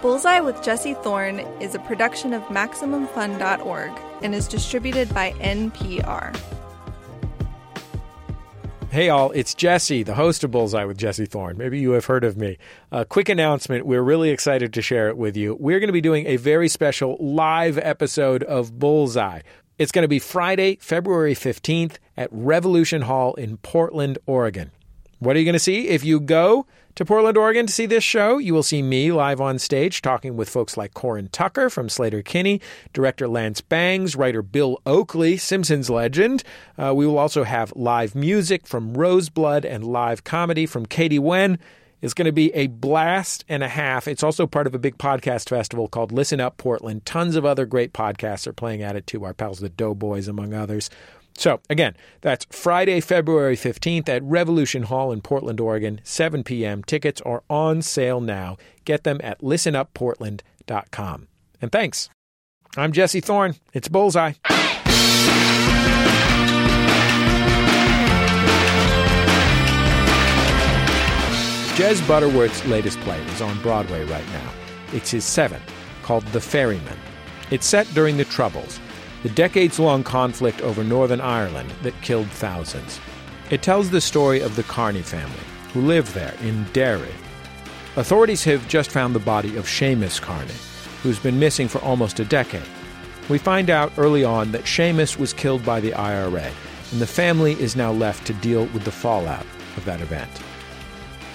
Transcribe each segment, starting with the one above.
Bullseye with Jesse Thorn is a production of MaximumFun.org and is distributed by NPR. Hey, all, it's Jesse, the host of Bullseye with Jesse Thorn. Maybe you have heard of me. A quick announcement. We're really excited to share it with you. We're going to be doing a very special live episode of Bullseye. It's going to be Friday, February 15th at Revolution Hall in Portland, Oregon. What are you going to see? If you go to Portland, Oregon to see this show, you will see me live on stage talking with folks like Corin Tucker from Sleater-Kinney, director Lance Bangs, writer Bill Oakley, Simpsons legend. Uh, we will also have live music from Roseblood and live comedy from Katie Wen. It's going to be a blast and a half. It's also part of a big podcast festival called Listen Up Portland. Tons of other great podcasts are playing at it too. Our pals, the Doughboys, among others. So, again, that's Friday, February 15th at Revolution Hall in Portland, Oregon, 7 p.m. Tickets are on sale now. Get them at listenupportland.com. And thanks. I'm Jesse Thorn. It's Bullseye. Jez Butterworth's latest play is on Broadway right now. It's his seventh, called The Ferryman. It's set during the Troubles the decades long conflict over Northern Ireland that killed thousands. It tells the story of the Carney family, who lived there in Derry. Authorities have just found the body of Seamus Carney, who's been missing for almost a decade. We find out early on that Seamus was killed by the IRA, and the family is now left to deal with the fallout of that event.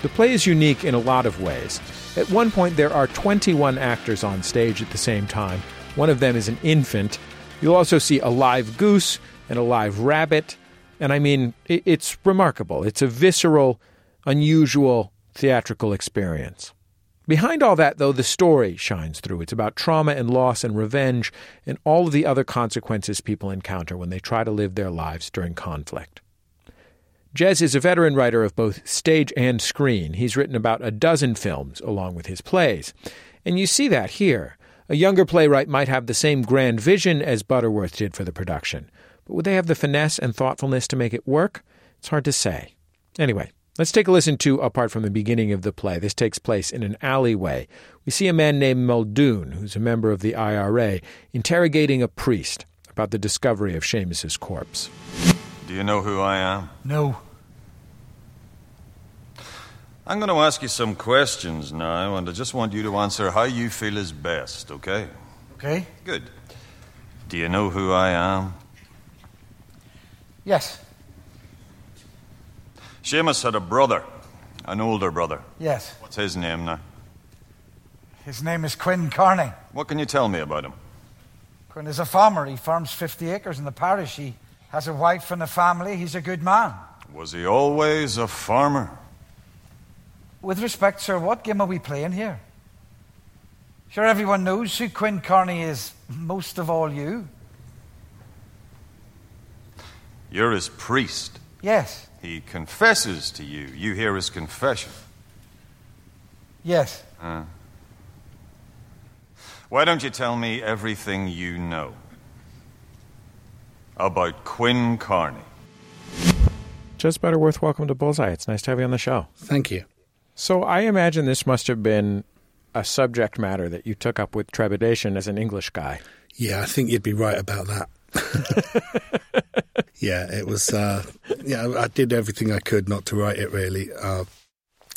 The play is unique in a lot of ways. At one point, there are 21 actors on stage at the same time. One of them is an infant, You'll also see a live goose and a live rabbit. And I mean, it's remarkable. It's a visceral, unusual theatrical experience. Behind all that, though, the story shines through. It's about trauma and loss and revenge and all of the other consequences people encounter when they try to live their lives during conflict. Jez is a veteran writer of both stage and screen. He's written about a dozen films along with his plays. And you see that here. A younger playwright might have the same grand vision as Butterworth did for the production, but would they have the finesse and thoughtfulness to make it work? It's hard to say. Anyway, let's take a listen to apart from the beginning of the play. This takes place in an alleyway. We see a man named Muldoon, who's a member of the IRA, interrogating a priest about the discovery of Seamus's corpse. Do you know who I am? No. I'm going to ask you some questions now, and I just want you to answer how you feel is best, okay? Okay. Good. Do you know who I am? Yes. Seamus had a brother, an older brother. Yes. What's his name now? His name is Quinn Carney. What can you tell me about him? Quinn is a farmer. He farms 50 acres in the parish. He has a wife and a family. He's a good man. Was he always a farmer? With respect, sir, what game are we playing here? Sure, everyone knows who Quinn Carney is, most of all you. You're his priest. Yes. He confesses to you. You hear his confession. Yes. Uh. Why don't you tell me everything you know about Quinn Carney? Jez Butterworth, welcome to Bullseye. It's nice to have you on the show. Thank you. So I imagine this must have been a subject matter that you took up with trepidation as an English guy. Yeah, I think you'd be right about that. yeah, it was. Uh, yeah, I did everything I could not to write it. Really, uh,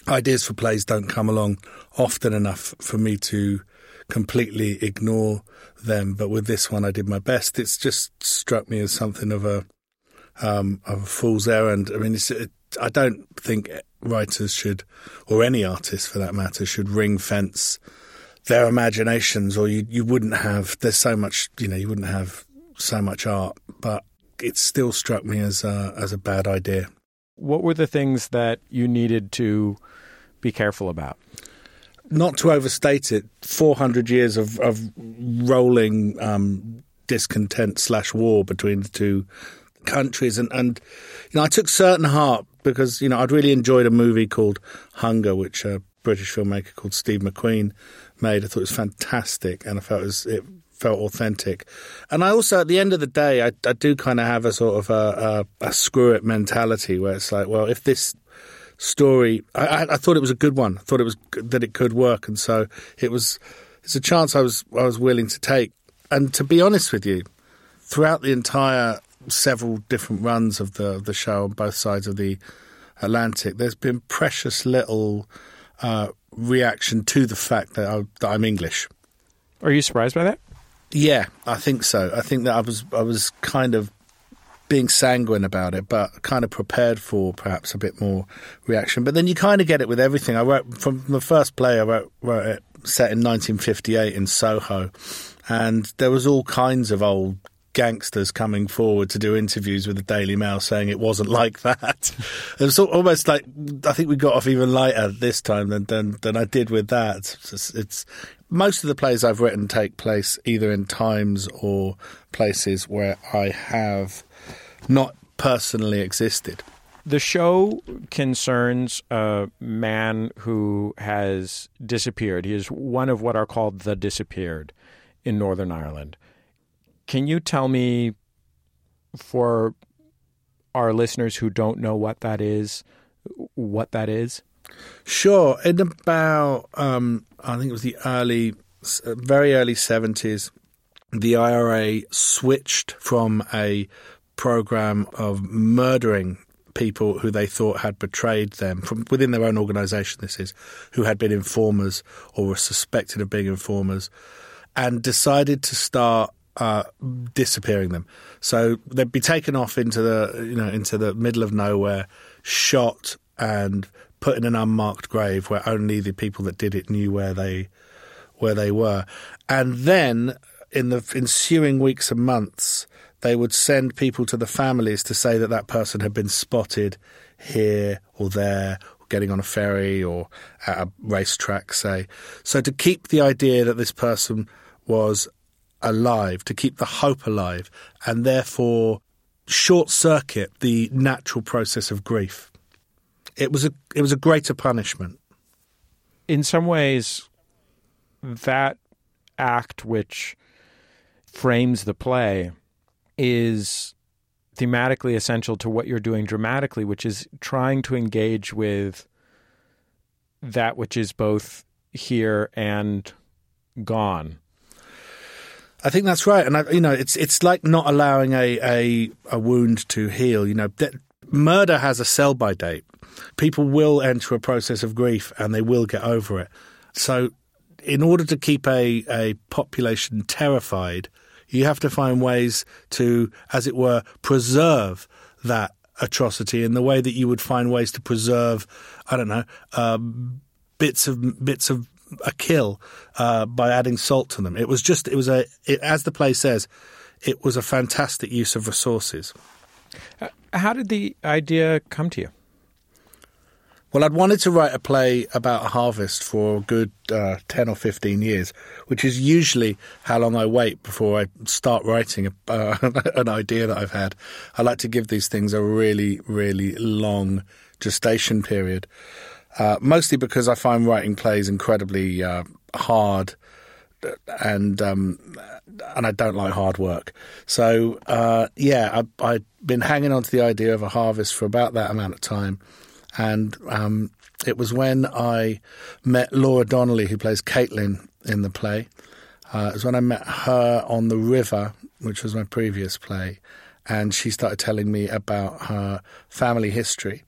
ideas for plays don't come along often enough for me to completely ignore them. But with this one, I did my best. It's just struck me as something of a um, of a fool's errand. I mean, it, I don't think writers should, or any artist for that matter, should ring fence their imaginations, or you you wouldn't have. There's so much, you know, you wouldn't have so much art, but it still struck me as a, as a bad idea. What were the things that you needed to be careful about? Not to overstate it, 400 years of, of rolling um, discontent slash war between the two countries, and, and you know, I took certain heart because you know I'd really enjoyed a movie called Hunger, which a British filmmaker called Steve McQueen made. I thought it was fantastic, and I felt it, was, it felt authentic. And I also, at the end of the day, I, I do kind of have a sort of a, a, a screw it mentality where it's like, well, if this story. I, I, thought it was a good one. I thought it was that it could work, and so it was. It's a chance I was I was willing to take. And to be honest with you, throughout the entire several different runs of the of the show on both sides of the Atlantic, there's been precious little uh, reaction to the fact that, I, that I'm English. Are you surprised by that? Yeah, I think so. I think that I was I was kind of being sanguine about it, but kind of prepared for perhaps a bit more reaction. But then you kind of get it with everything. I wrote from the first play. I wrote, wrote it set in 1958 in Soho, and there was all kinds of old gangsters coming forward to do interviews with the Daily Mail saying it wasn't like that. it was almost like I think we got off even lighter this time than than, than I did with that. It's, it's, most of the plays I've written take place either in times or places where I have not personally existed. The show concerns a man who has disappeared. He is one of what are called the disappeared in Northern Ireland. Can you tell me, for our listeners who don't know what that is, what that is? Sure. In about, um, I think it was the early, very early 70s, the IRA switched from a program of murdering people who they thought had betrayed them from within their own organization this is who had been informers or were suspected of being informers and decided to start uh, disappearing them. So they'd be taken off into the you know into the middle of nowhere, shot and put in an unmarked grave where only the people that did it knew where they where they were, and then in the ensuing weeks and months, they would send people to the families to say that that person had been spotted here or there, or getting on a ferry or at a racetrack, say. So to keep the idea that this person was alive, to keep the hope alive, and therefore short circuit the natural process of grief. It was a it was a greater punishment. In some ways, that act which frames the play is thematically essential to what you're doing dramatically, which is trying to engage with that which is both here and gone. I think that's right, and I, you know, it's it's like not allowing a a, a wound to heal. You know, murder has a sell by date. People will enter a process of grief, and they will get over it. So, in order to keep a a population terrified, you have to find ways to, as it were, preserve that atrocity in the way that you would find ways to preserve, I don't know, um, bits of bits of a kill uh, by adding salt to them. It was just, it was a, it, as the play says, it was a fantastic use of resources. Uh, how did the idea come to you? Well, I'd wanted to write a play about a harvest for a good uh, 10 or 15 years, which is usually how long I wait before I start writing a, uh, an idea that I've had. I like to give these things a really, really long gestation period. Uh, mostly because I find writing plays incredibly uh, hard, and um, and I don't like hard work. So uh, yeah, I, I'd been hanging on to the idea of a harvest for about that amount of time, and um, it was when I met Laura Donnelly, who plays Caitlin in the play. Uh, it was when I met her on the river, which was my previous play, and she started telling me about her family history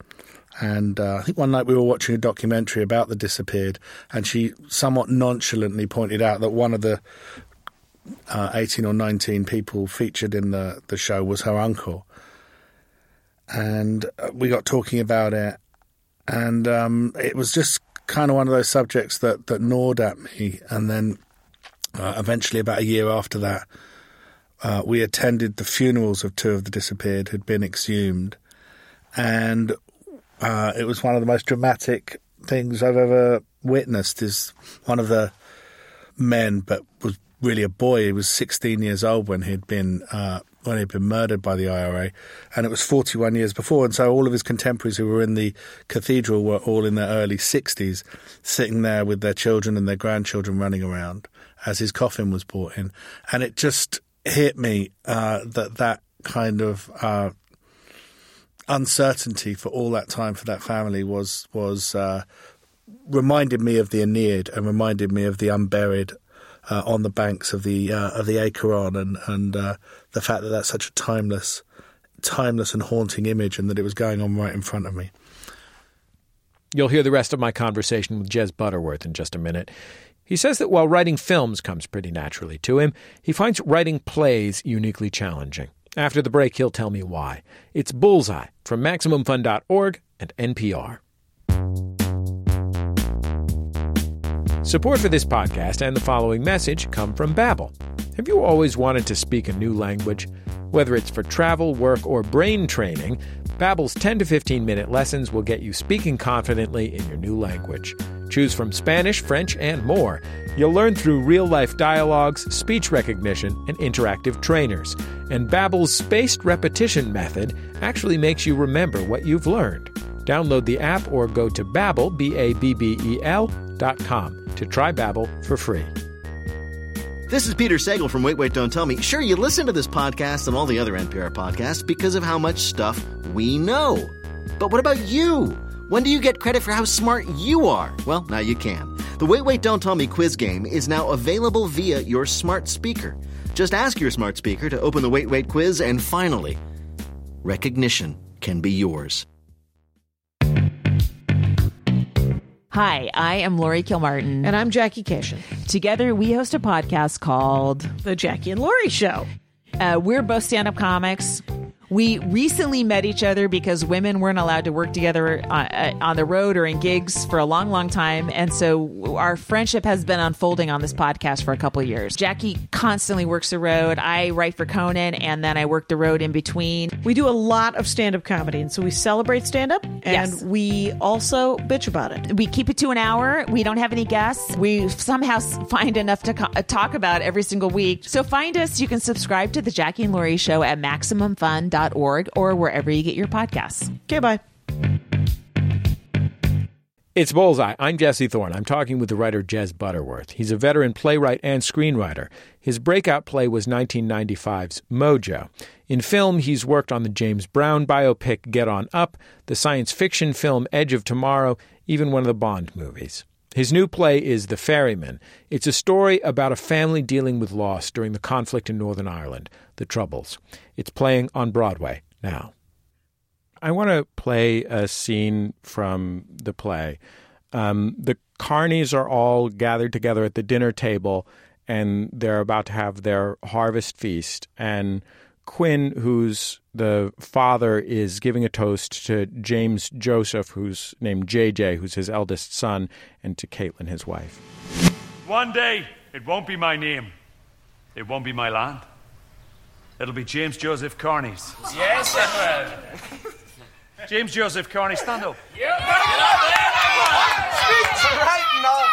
and uh, I think one night we were watching a documentary about the disappeared, and she somewhat nonchalantly pointed out that one of the uh, 18 or 19 people featured in the, the show was her uncle. And uh, we got talking about it, and um, it was just kind of one of those subjects that, that gnawed at me. And then uh, eventually, about a year after that, uh, we attended the funerals of two of the disappeared who'd been exhumed. And uh, it was one of the most dramatic things I've ever witnessed. Is one of the men, but was really a boy. He was 16 years old when he'd been uh, when he'd been murdered by the IRA, and it was 41 years before. And so all of his contemporaries who were in the cathedral were all in their early 60s, sitting there with their children and their grandchildren running around as his coffin was brought in, and it just hit me uh, that that kind of uh, uncertainty for all that time for that family was was uh, reminded me of the Aeneid and reminded me of the unburied uh, on the banks of the uh, of the Acheron and and uh, the fact that that's such a timeless timeless and haunting image and that it was going on right in front of me. You'll hear the rest of my conversation with Jez Butterworth in just a minute. He says that while writing films comes pretty naturally to him, he finds writing plays uniquely challenging. After the break, he'll tell me why. It's Bullseye from MaximumFun.org and NPR. Support for this podcast and the following message come from Babbel. Have you always wanted to speak a new language? Whether it's for travel, work, or brain training, Babbel's 10 to 15 minute lessons will get you speaking confidently in your new language. Choose from Spanish, French, and more. You'll learn through real-life dialogues, speech recognition, and interactive trainers. And Babbel's spaced repetition method actually makes you remember what you've learned. Download the app or go to Babbel, B-A-B-B-E-L, dot com to try Babbel for free. This is Peter Sagal from Wait, Wait, Don't Tell Me. Sure, you listen to this podcast and all the other NPR podcasts because of how much stuff we know. But what about you? When do you get credit for how smart you are? Well, now you can. The Wait, Wait, Don't Tell Me quiz game is now available via your smart speaker. Just ask your smart speaker to open the Wait, Wait quiz, and finally, recognition can be yours. Hi, I am Lori Kilmartin. And I'm Jackie Kashian. Together, we host a podcast called The Jackie and Lori Show. Uh, we're both stand up comics. We recently met each other because women weren't allowed to work together on, uh, on, the road or in gigs for a long, long time. And so our friendship has been unfolding on this podcast for a couple of years. Jackie constantly works the road. I write for Conan and then I work the road in between. We do a lot of stand up comedy. And so we celebrate stand up and yes. we also bitch about it. We keep it to an hour. We don't have any guests. We somehow find enough to co- talk about every single week. So find us. You can subscribe to The Jackie and Lori Show at MaximumFun.com org or wherever you get your podcasts. Okay, bye. It's Bullseye. I'm Jesse Thorn. I'm talking with the writer Jez Butterworth. He's a veteran playwright and screenwriter. His breakout play was 1995's Mojo. In film, he's worked on the James Brown biopic Get On Up, the science fiction film Edge of Tomorrow, even one of the Bond movies. His new play is The Ferryman. It's a story about a family dealing with loss during the conflict in Northern Ireland, the Troubles. It's playing on Broadway now. I want to play a scene from the play. Um, the Carneys are all gathered together at the dinner table, and they're about to have their harvest feast. And Quinn, who's the father, is giving a toast to James Joseph, who's named JJ, who's his eldest son, and to Caitlin, his wife. One day, it won't be my name. It won't be my land. It'll be James Joseph Carney's. Yes, it will. James Joseph Carney, stand up. Yeah. right now.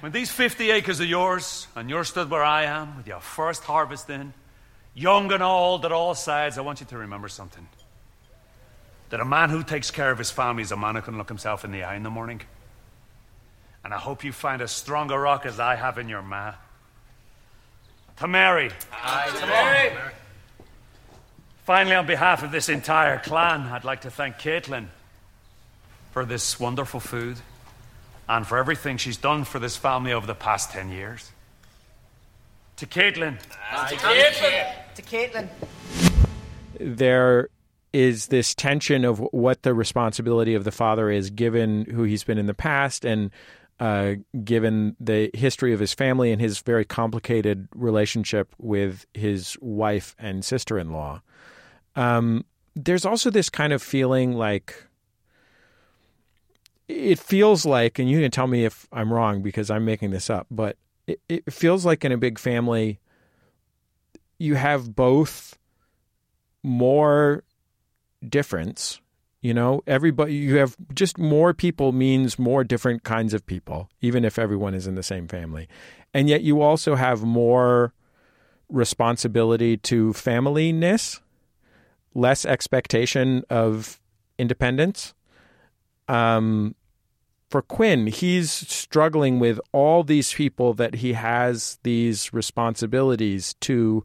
When these 50 acres are yours, and you're stood where I am with your first harvest in, young and old at all sides, I want you to remember something. That a man who takes care of his family is a man who can look himself in the eye in the morning. And I hope you find as strong a rock as I have in your ma. To Mary. Aye, to Mary. Finally, on behalf of this entire clan, I'd like to thank Caitlin for this wonderful food and for everything she's done for this family over the past 10 years. To Caitlin. to Caitlin. To Caitlin. There is this tension of what the responsibility of the father is given who he's been in the past and uh, given the history of his family and his very complicated relationship with his wife and sister in law. Um, there's also this kind of feeling like it feels like, and you can tell me if I'm wrong because I'm making this up, but it, it feels like in a big family, you have both more difference. You know, everybody, you have just more people means more different kinds of people, even if everyone is in the same family. And yet you also have more responsibility to familyness, less expectation of independence. Um, for Quinn, he's struggling with all these people that he has these responsibilities to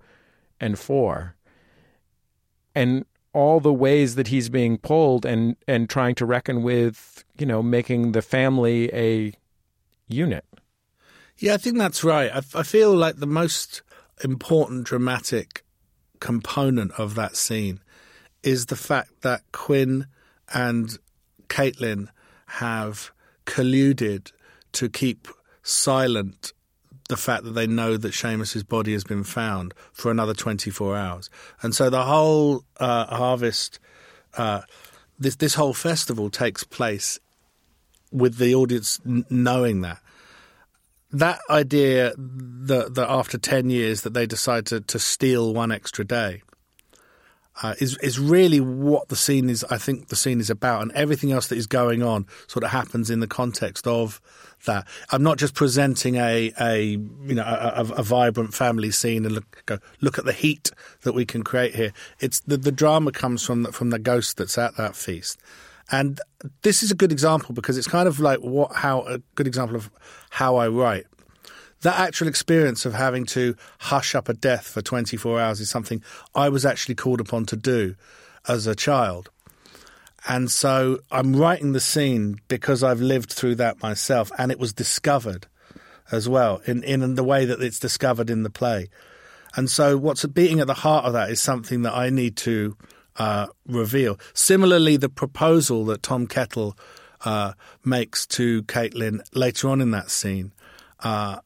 and for. And all the ways that he's being pulled and and trying to reckon with you know making the family a unit. Yeah, I think that's right. I, I feel like the most important dramatic component of that scene is the fact that Quinn and Caitlin have colluded to keep silent the fact that they know that Seamus's body has been found for another 24 hours. And so the whole uh, harvest, uh, this, this whole festival takes place with the audience n- knowing that. That idea that, that after 10 years that they decide to, to steal one extra day uh, is is really what the scene is. I think the scene is about, and everything else that is going on sort of happens in the context of that. I'm not just presenting a a you know a, a, a vibrant family scene and look go, look at the heat that we can create here. It's the the drama comes from the, from the ghost that's at that feast. And this is a good example because it's kind of like what how a good example of how I write that actual experience of having to hush up a death for 24 hours is something I was actually called upon to do as a child. And so I'm writing the scene because I've lived through that myself, and it was discovered as well in, in the way that it's discovered in the play. And so what's beating at the heart of that is something that I need to uh, reveal. Similarly, the proposal that Tom Kettle uh, makes to Caitlin later on in that scene uh,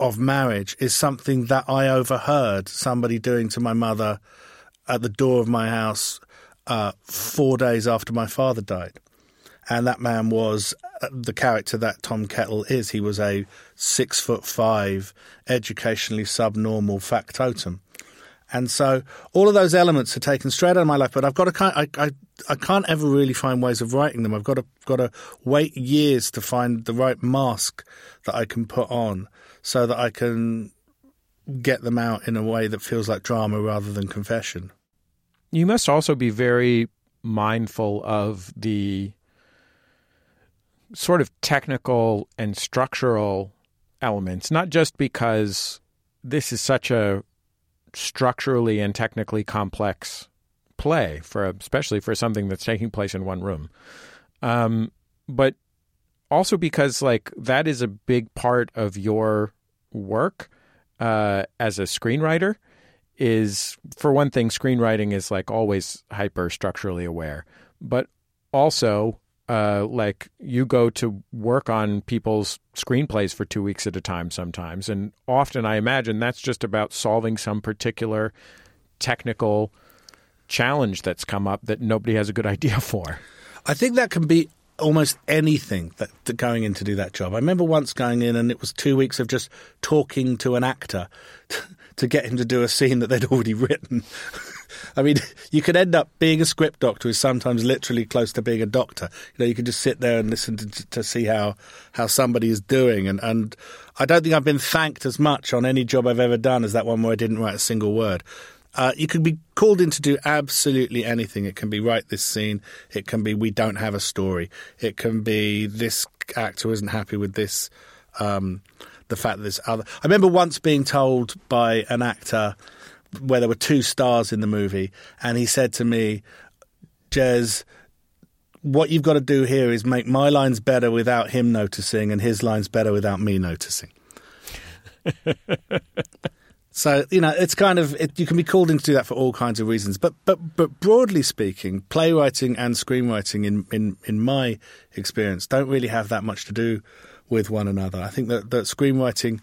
of marriage is something that I overheard somebody doing to my mother at the door of my house uh, four days after my father died. And that man was uh, the character that Tom Kettle is. He was a six foot five, educationally subnormal factotum. And so all of those elements are taken straight out of my life, but I've got to I, I, I can't ever really find ways of writing them. I've got to got to wait years to find the right mask that I can put on so that I can get them out in a way that feels like drama rather than confession. You must also be very mindful of the sort of technical and structural elements, not just because this is such a structurally and technically complex play for especially for something that's taking place in one room um, but also because like that is a big part of your work uh, as a screenwriter is for one thing screenwriting is like always hyper structurally aware. But also uh, like you go to work on people's screenplays for two weeks at a time sometimes and often i imagine that's just about solving some particular technical challenge that's come up that nobody has a good idea for. I think that can be almost anything that, that going in to do that job. I remember once going in and it was two weeks of just talking to an actor to get him to do a scene that they'd already written. I mean, you could end up being a script doctor is sometimes literally close to being a doctor. You know, you can just sit there and listen to, to see how, how somebody is doing. And, and I don't think I've been thanked as much on any job I've ever done as that one where I didn't write a single word. Uh, you can be called in to do absolutely anything. It can be write this scene. It can be we don't have a story. It can be this actor isn't happy with this. Um, the fact that there's other. I remember once being told by an actor where there were two stars in the movie, and he said to me, "Jez." What you've got to do here is make my lines better without him noticing, and his lines better without me noticing. So you know, it's kind of it, you can be called in to do that for all kinds of reasons. But but but broadly speaking, playwriting and screenwriting, in in in my experience, don't really have that much to do with one another. I think that that screenwriting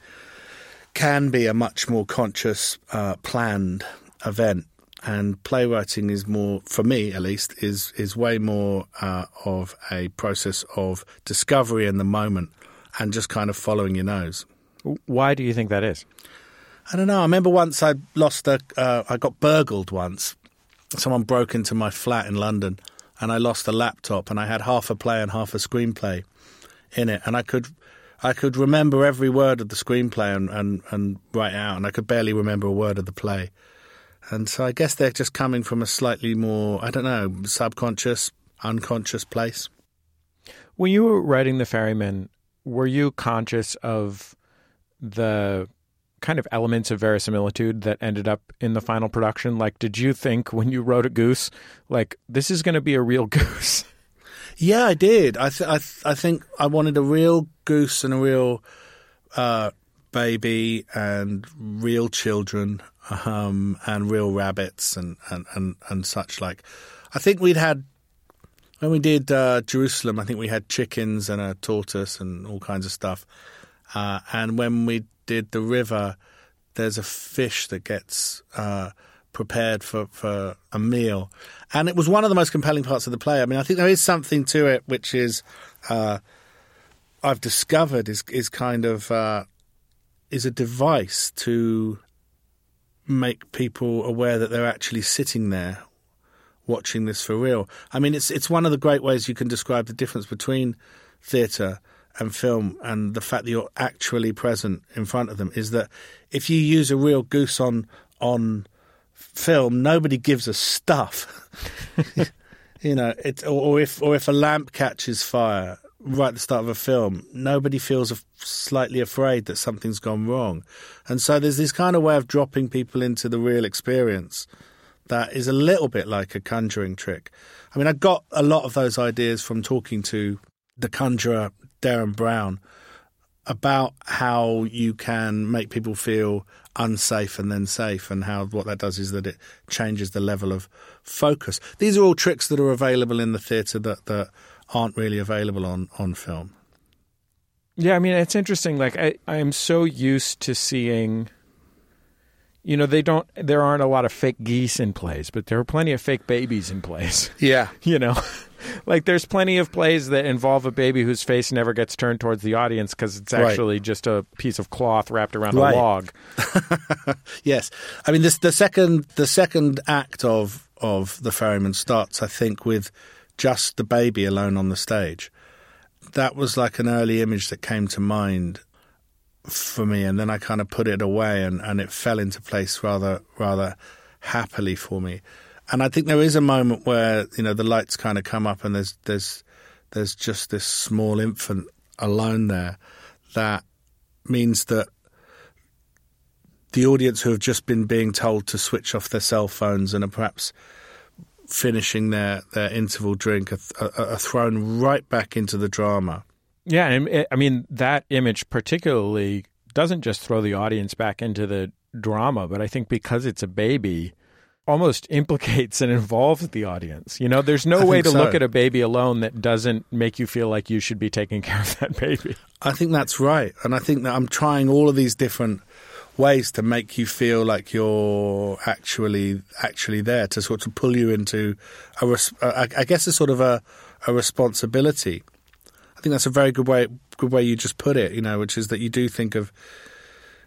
can be a much more conscious, uh, planned event, and playwriting is more, for me at least, is is way more uh, of a process of discovery in the moment and just kind of following your nose. why do you think that is I don't know. I remember once I lost a. Uh, I got burgled once. Someone broke into my flat in London, and I lost a laptop, and I had half a play and half a screenplay in it, and I could. I could remember every word of the screenplay and, and, and write it out, and I could barely remember a word of the play. And so I guess they're just coming from a slightly more, I don't know, subconscious, unconscious place. When you were writing The Ferryman, were you conscious of the kind of elements of verisimilitude that ended up in the final production? Like, did you think when you wrote a goose, like this is going to be a real goose? Yeah, I did. I th- I, th- I think I wanted a real goose and a real uh, baby and real children um, and real rabbits and, and, and, and such like. I think we'd had when we did uh, Jerusalem. I think we had chickens and a tortoise and all kinds of stuff. Uh, and when we did the river, there's a fish that gets uh, prepared for, for a meal. And it was one of the most compelling parts of the play. I mean, I think there is something to it which is, uh, I've discovered is, is kind of, uh, is a device to make people aware that they're actually sitting there watching this for real. I mean, it's, it's one of the great ways you can describe the difference between theatre and film and the fact that you're actually present in front of them is that if you use a real goose on, on, film, nobody gives a stuff. you know, it, or, or, if or if a lamp catches fire right at the start of a film, nobody feels slightly afraid that something's gone wrong, and so there's this kind of way of dropping people into the real experience that is a little bit like a conjuring trick. I mean, I got a lot of those ideas from talking to the conjurer Derren Brown about how you can make people feel unsafe and then safe, and how what that does is that it changes the level of focus. These are all tricks that are available in the theatre that, that aren't really available on, on film. Yeah, I mean, it's interesting. Like, I, I am so used to seeing, you know, they don't, there aren't a lot of fake geese in plays, but there are plenty of fake babies in plays. Yeah. you know? like there's plenty of plays that involve a baby whose face never gets turned towards the audience because it's actually right. just a piece of cloth wrapped around right. a log. yes, I mean this the second the second act of of the ferryman starts, I think, with just the baby alone on the stage. That was like an early image that came to mind for me, and then I kind of put it away, and, and it fell into place rather rather happily for me and I think there is a moment where you know the lights kind of come up and there's there's there's just this small infant alone there that means that the audience who have just been being told to switch off their cell phones and are perhaps finishing their, their interval drink are, are, are thrown right back into the drama. Yeah, I mean that image particularly doesn't just throw the audience back into the drama, but I think because it's a baby, almost implicates and involves the audience. You know, there's no I way to so. look at a baby alone that doesn't make you feel like you should be taking care of that baby. I think that's right. And I think that I'm trying all of these different ways to make you feel like you're actually actually there to sort of pull you into a res- I guess a sort of a, a responsibility. I think that's a very good way good way you just put it, you know, which is that you do think of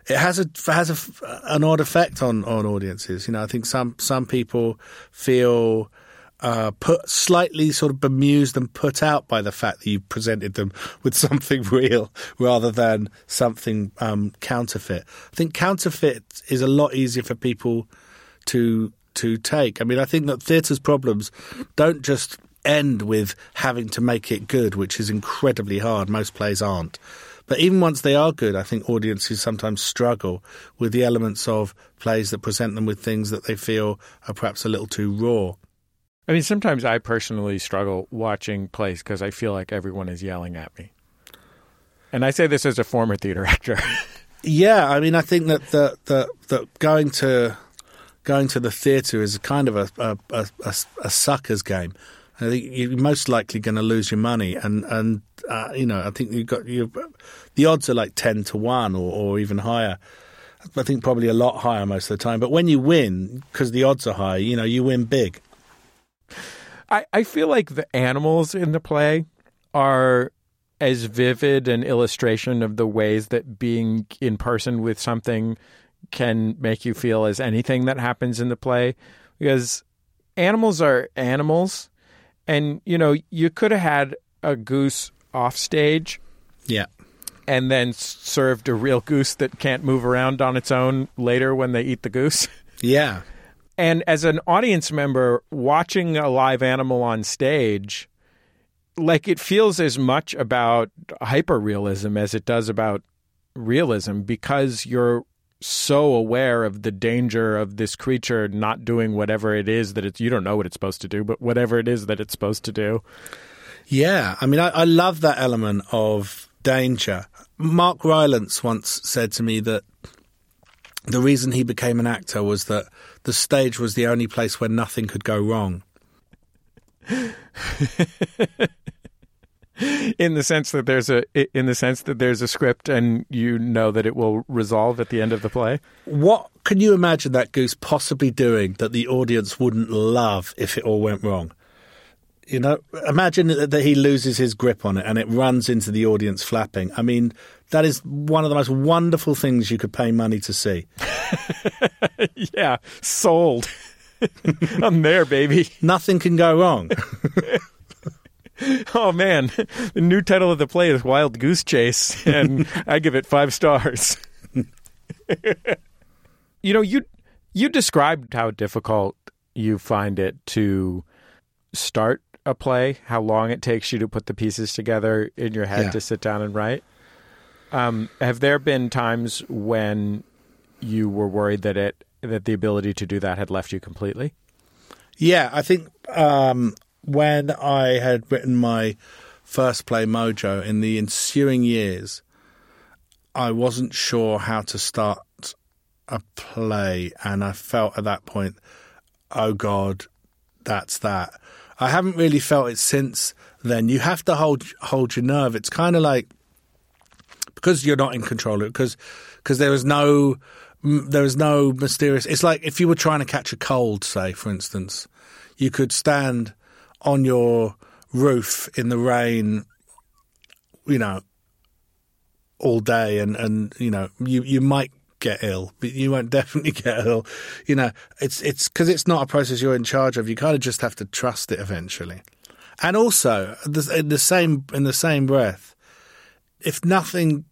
it has a has a, an odd effect on, on audiences. You know, I think some some people feel uh, put slightly sort of bemused and put out by the fact that you presented them with something real rather than something um, counterfeit. I think counterfeit is a lot easier for people to to take. I mean, I think that theatre's problems don't just end with having to make it good, which is incredibly hard. Most plays aren't. But even once they are good, I think audiences sometimes struggle with the elements of plays that present them with things that they feel are perhaps a little too raw. I mean, sometimes I personally struggle watching plays because I feel like everyone is yelling at me. And I say this as a former theater actor. yeah, I mean, I think that the, the, that going to going to the theatre is kind of a, a, a, a sucker's game. I think you're most likely going to lose your money, and and uh, you know I think you've got you the odds are like ten to one or, or even higher. I think probably a lot higher most of the time. But when you win, because the odds are high, you know you win big. I, I feel like the animals in the play are as vivid an illustration of the ways that being in person with something can make you feel as anything that happens in the play because animals are animals and you know you could have had a goose off stage yeah. and then served a real goose that can't move around on its own later when they eat the goose. Yeah. And as an audience member watching a live animal on stage like it feels as much about hyperrealism as it does about realism because you're so aware of the danger of this creature not doing whatever it is that it's you don't know what it's supposed to do, but whatever it is that it's supposed to do. Yeah, I mean, I, I love that element of danger. Mark Rylance once said to me that the reason he became an actor was that the stage was the only place where nothing could go wrong. in the sense that there's a in the sense that there's a script and you know that it will resolve at the end of the play. What can you imagine that goose possibly doing that the audience wouldn't love if it all went wrong? You know, imagine that that he loses his grip on it and it runs into the audience flapping. I mean, that is one of the most wonderful things you could pay money to see. yeah, sold. I'm there, baby. Nothing can go wrong. Oh man, the new title of the play is Wild Goose Chase, and I give it five stars. you know, you you described how difficult you find it to start a play, how long it takes you to put the pieces together in your head Yeah. to sit down and write. Um, have there been times when you were worried that it that the ability to do that had left you completely? Yeah, I think um, when I had written my first play, Mojo, in the ensuing years, I wasn't sure how to start a play, and I felt at that point, oh God, that's that. I haven't really felt it since then. You have to hold hold your nerve. It's kind of like because you're not in control because because there is no there is no mysterious. It's like if you were trying to catch a cold, say for instance, you could stand on your roof in the rain, you know, all day, and and you know you you might get ill, but you won't definitely get ill. You know, it's it's because it's not a process you're in charge of. You kind of just have to trust it eventually. And also, in the same in the same breath, if nothing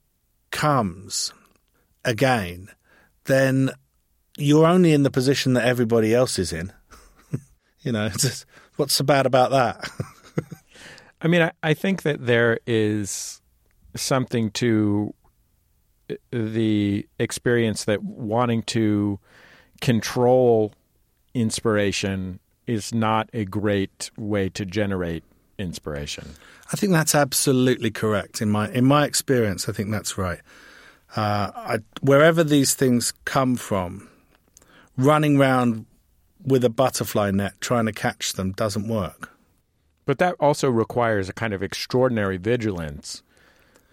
comes again, then you're only in the position that everybody else is in. you know, it's just, what's so bad about that? I mean, I, I think that there is something to the experience that wanting to control inspiration is not a great way to generate inspiration. I think that's absolutely correct in my in my experience. I think that's right. Uh, I, wherever these things come from, running around with a butterfly net trying to catch them doesn't work. But that also requires a kind of extraordinary vigilance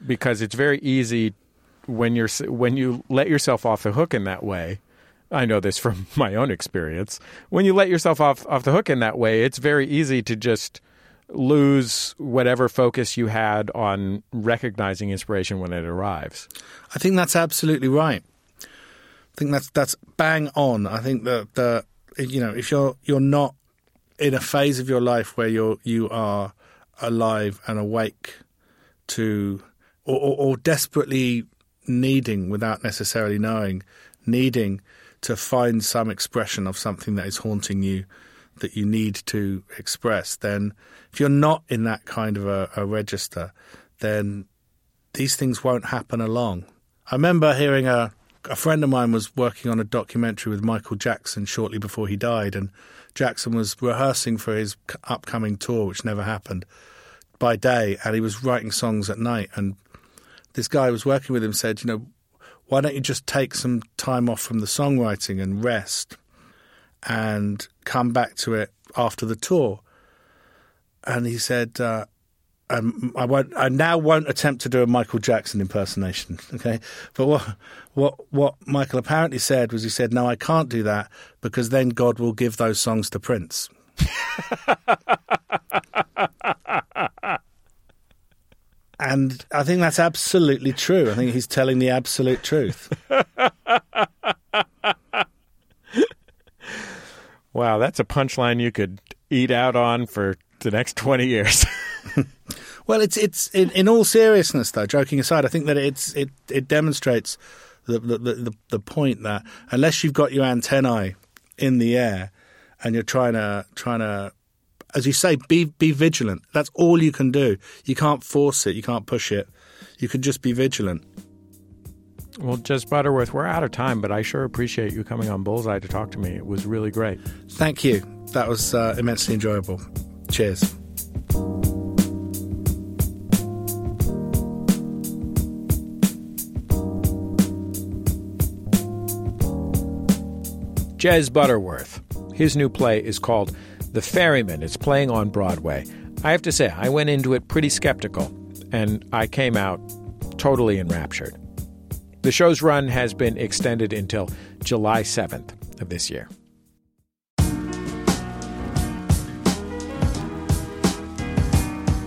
because it's very easy when you're when you let yourself off the hook in that way. I know this from my own experience. When you let yourself off off the hook in that way, it's very easy to just lose whatever focus you had on recognizing inspiration when it arrives. I think that's absolutely right. I think that's that's bang on. I think that the you know if you're you're not in a phase of your life where you're you are alive and awake to or, or, or desperately needing without necessarily knowing needing to find some expression of something that is haunting you that you need to express then if you're not in that kind of a, a register then these things won't happen along. I remember hearing a a friend of mine was working on a documentary with Michael Jackson shortly before he died, and Jackson was rehearsing for his upcoming tour, which never happened, by day, and he was writing songs at night. And this guy who was working with him said, you know, why don't you just take some time off from the songwriting and rest, and come back to it after the tour? And he said, uh, um, I won't. I now won't attempt to do a Michael Jackson impersonation. Okay, but what what what Michael apparently said was he said, "No, I can't do that because then God will give those songs to Prince." and I think that's absolutely true. I think he's telling the absolute truth. Wow, that's a punchline you could eat out on for the next 20 years. Well, it's it's in, in all seriousness, though. Joking aside, I think that it's it it demonstrates the the, the the point that unless you've got your antennae in the air and you're trying to trying to, as you say, be be vigilant. That's all you can do. You can't force it. You can't push it. You can just be vigilant. Well, Jez Butterworth, we're out of time, but I sure appreciate you coming on Bullseye to talk to me. It was really great. Thank you. That was uh, immensely enjoyable. Cheers. Jez Butterworth. His new play is called The Ferryman. It's playing on Broadway. I have to say, I went into it pretty skeptical, and I came out totally enraptured. The show's run has been extended until July 7th of this year.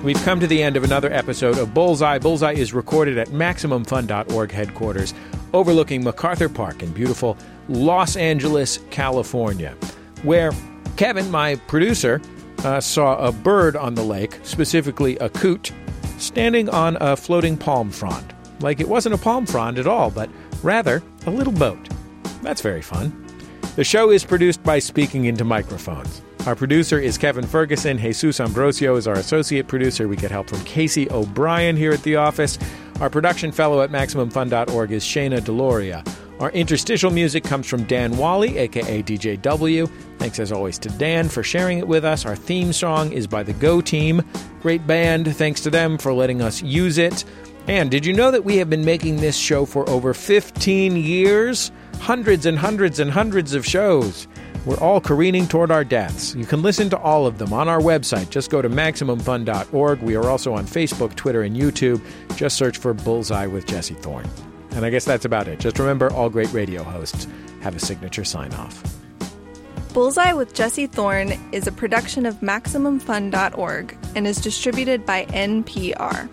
We've come to the end of another episode of Bullseye. Bullseye is recorded at MaximumFun.org headquarters, overlooking MacArthur Park in beautiful Los Angeles, California, where Kevin, my producer, uh, saw a bird on the lake, specifically a coot, standing on a floating palm frond. Like it wasn't a palm frond at all, but rather a little boat. That's very fun. The show is produced by Speaking Into Microphones. Our producer is Kevin Ferguson. Jesus Ambrosio is our associate producer. We get help from Casey O'Brien here at the office. Our production fellow at MaximumFun.org is Shayna Deloria. Our interstitial music comes from Dan Wally, aka DJW. Thanks as always to Dan for sharing it with us. Our theme song is by the Go Team. Great band. Thanks to them for letting us use it. And did you know that we have been making this show for over 15 years? Hundreds and hundreds and hundreds of shows. We're all careening toward our deaths. You can listen to all of them on our website. Just go to MaximumFun.org. We are also on Facebook, Twitter, and YouTube. Just search for Bullseye with Jesse Thorn. And I guess that's about it. Just remember all great radio hosts have a signature sign off. Bullseye with Jesse Thorn is a production of MaximumFun.org and is distributed by NPR.